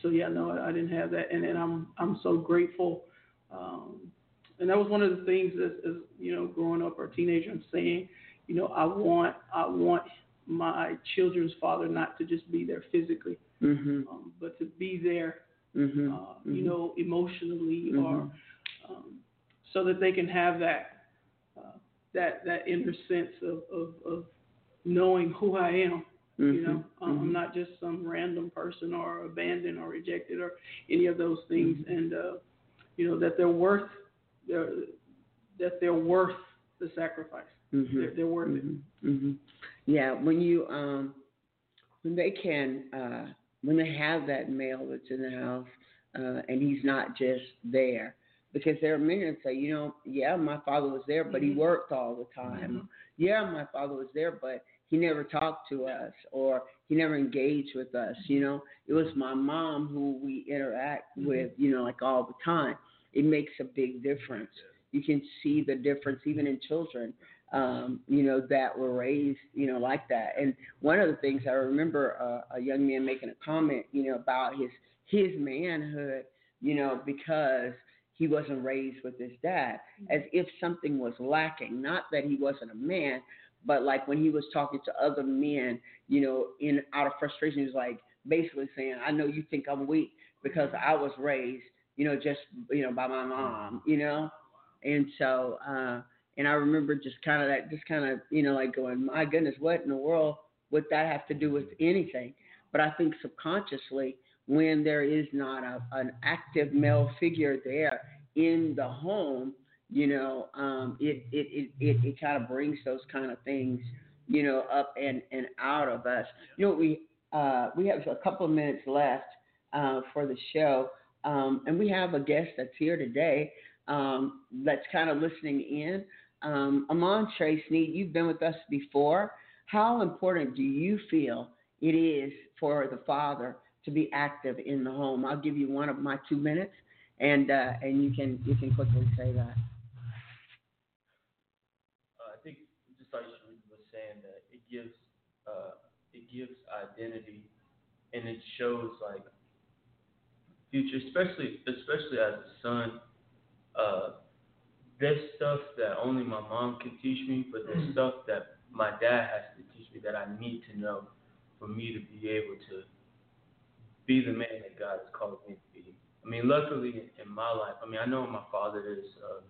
so yeah, no, I, I didn't have that, and, and I'm I'm so grateful. Um, and that was one of the things as, as you know, growing up or teenager, I'm saying, you know, I want I want my children's father not to just be there physically,
Mhm.
um, but to be there,
Mhm.
uh, you
Mhm.
know, emotionally
Mhm.
or um, so that they can have that uh, that that inner sense of, of, of knowing who I am You know,
Mhm,
um. I'm not just some random person or abandoned or rejected or any of those things,
Mm-hmm.
and uh, you know that they're worth they're, that they're worth the sacrifice. They're, they're worth it.
Yeah, when you um, when they can uh, when they have that male that's in the house uh, and he's not just there, because there are many that say, you know, yeah, my father was there, but he
Mhm.
worked all the time.
Mhm.
Yeah, my father was there, but he never talked to us or he never engaged with us. You know, it was my mom who we interact
Mhm.
with, you know, like all the time. It makes a big difference. You can see the difference even in children, um, you know, that were raised, you know, like that. And one of the things I remember uh, a young man making a comment, you know, about his his manhood, you know, because he wasn't raised with his dad, as if something was lacking. Not that he wasn't a man, but like when he was talking to other men, you know, in out of frustration, he was like basically saying, "I know you think I'm weak because I was raised, you know, just you know by my mom, you know." And so, uh, and I remember just kind of that, just kind of, you know, like going, "My goodness, what in the world would that have to do with anything?" But I think subconsciously, when there is not a, an active male figure there in the home, you know, um, it, it, it, it, it kind of brings those kind of things, you know, up and, and out of us. You know, we, uh, we have a couple of minutes left uh, for the show, um, and we have a guest that's here today um, that's kind of listening in. Um, Amon Trey Sneed, you've been with us before. How important do you feel it is for the father to be active in the home? I'll give you one of my two minutes, and uh, and you can you can quickly say that.
Uh, I think just like Sharita was saying that it gives uh, it gives identity and it shows like future, especially especially as a son. Uh, there's stuff that only my mom can teach me, but there's stuff that my dad has to teach me that I need to know for me to be able to be the man that God has called me to be. I mean, luckily in, in my life, I mean, I know my father is. Uh,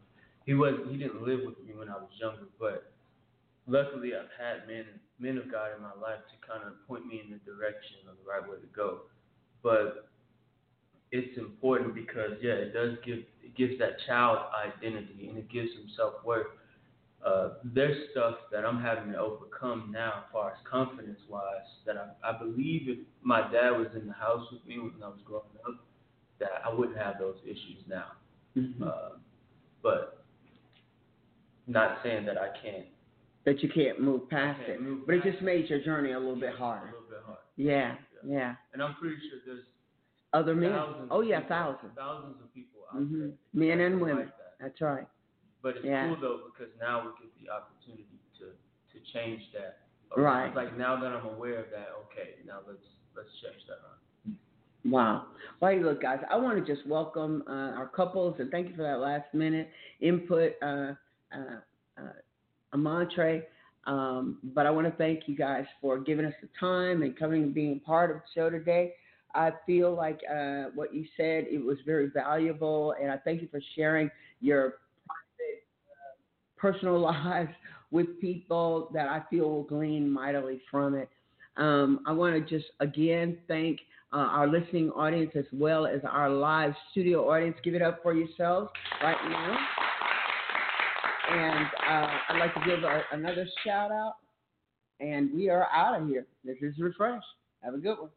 he was he didn't live with me when I was younger, but luckily I've had men men of God in my life to kind of point me in the direction of the right way to go. But it's important because yeah, it does give it gives that child identity and it gives them self worth. Uh, there's stuff that I'm having to overcome now, as far as confidence wise, that I, I believe if my dad was in the house with me when I was growing up, that I wouldn't have those issues now.
Mm-hmm.
Uh, but not saying that I can't.
That you can't move past
can't
it,
move
but it just made your journey a little bit harder.
A little bit hard.
Yeah, yeah.
And I'm pretty sure there's
Other men. Oh yeah,
people,
thousands.
Thousands of people out
hmm. Men and women.
Like that.
That's right.
But it's
Yeah.
cool though because now we get the opportunity to to change that.
Right.
Like now that I'm aware of that, okay, now let's let's change that around.
Wow. Well, look, guys, I want to just welcome uh, our couples and thank you for that last minute input, uh, uh, uh. Um, but I want to thank you guys for giving us the time and coming and being part of the show today. I feel like uh, what you said it was very valuable, and I thank you for sharing your uh, personal lives with people that I feel will glean mightily from it. Um, I want to just again thank uh, our listening audience as well as our live studio audience. Give it up for yourselves right now. And uh, I'd like to give a, another shout out. And we are out of here. This is Refresh. Have a good one.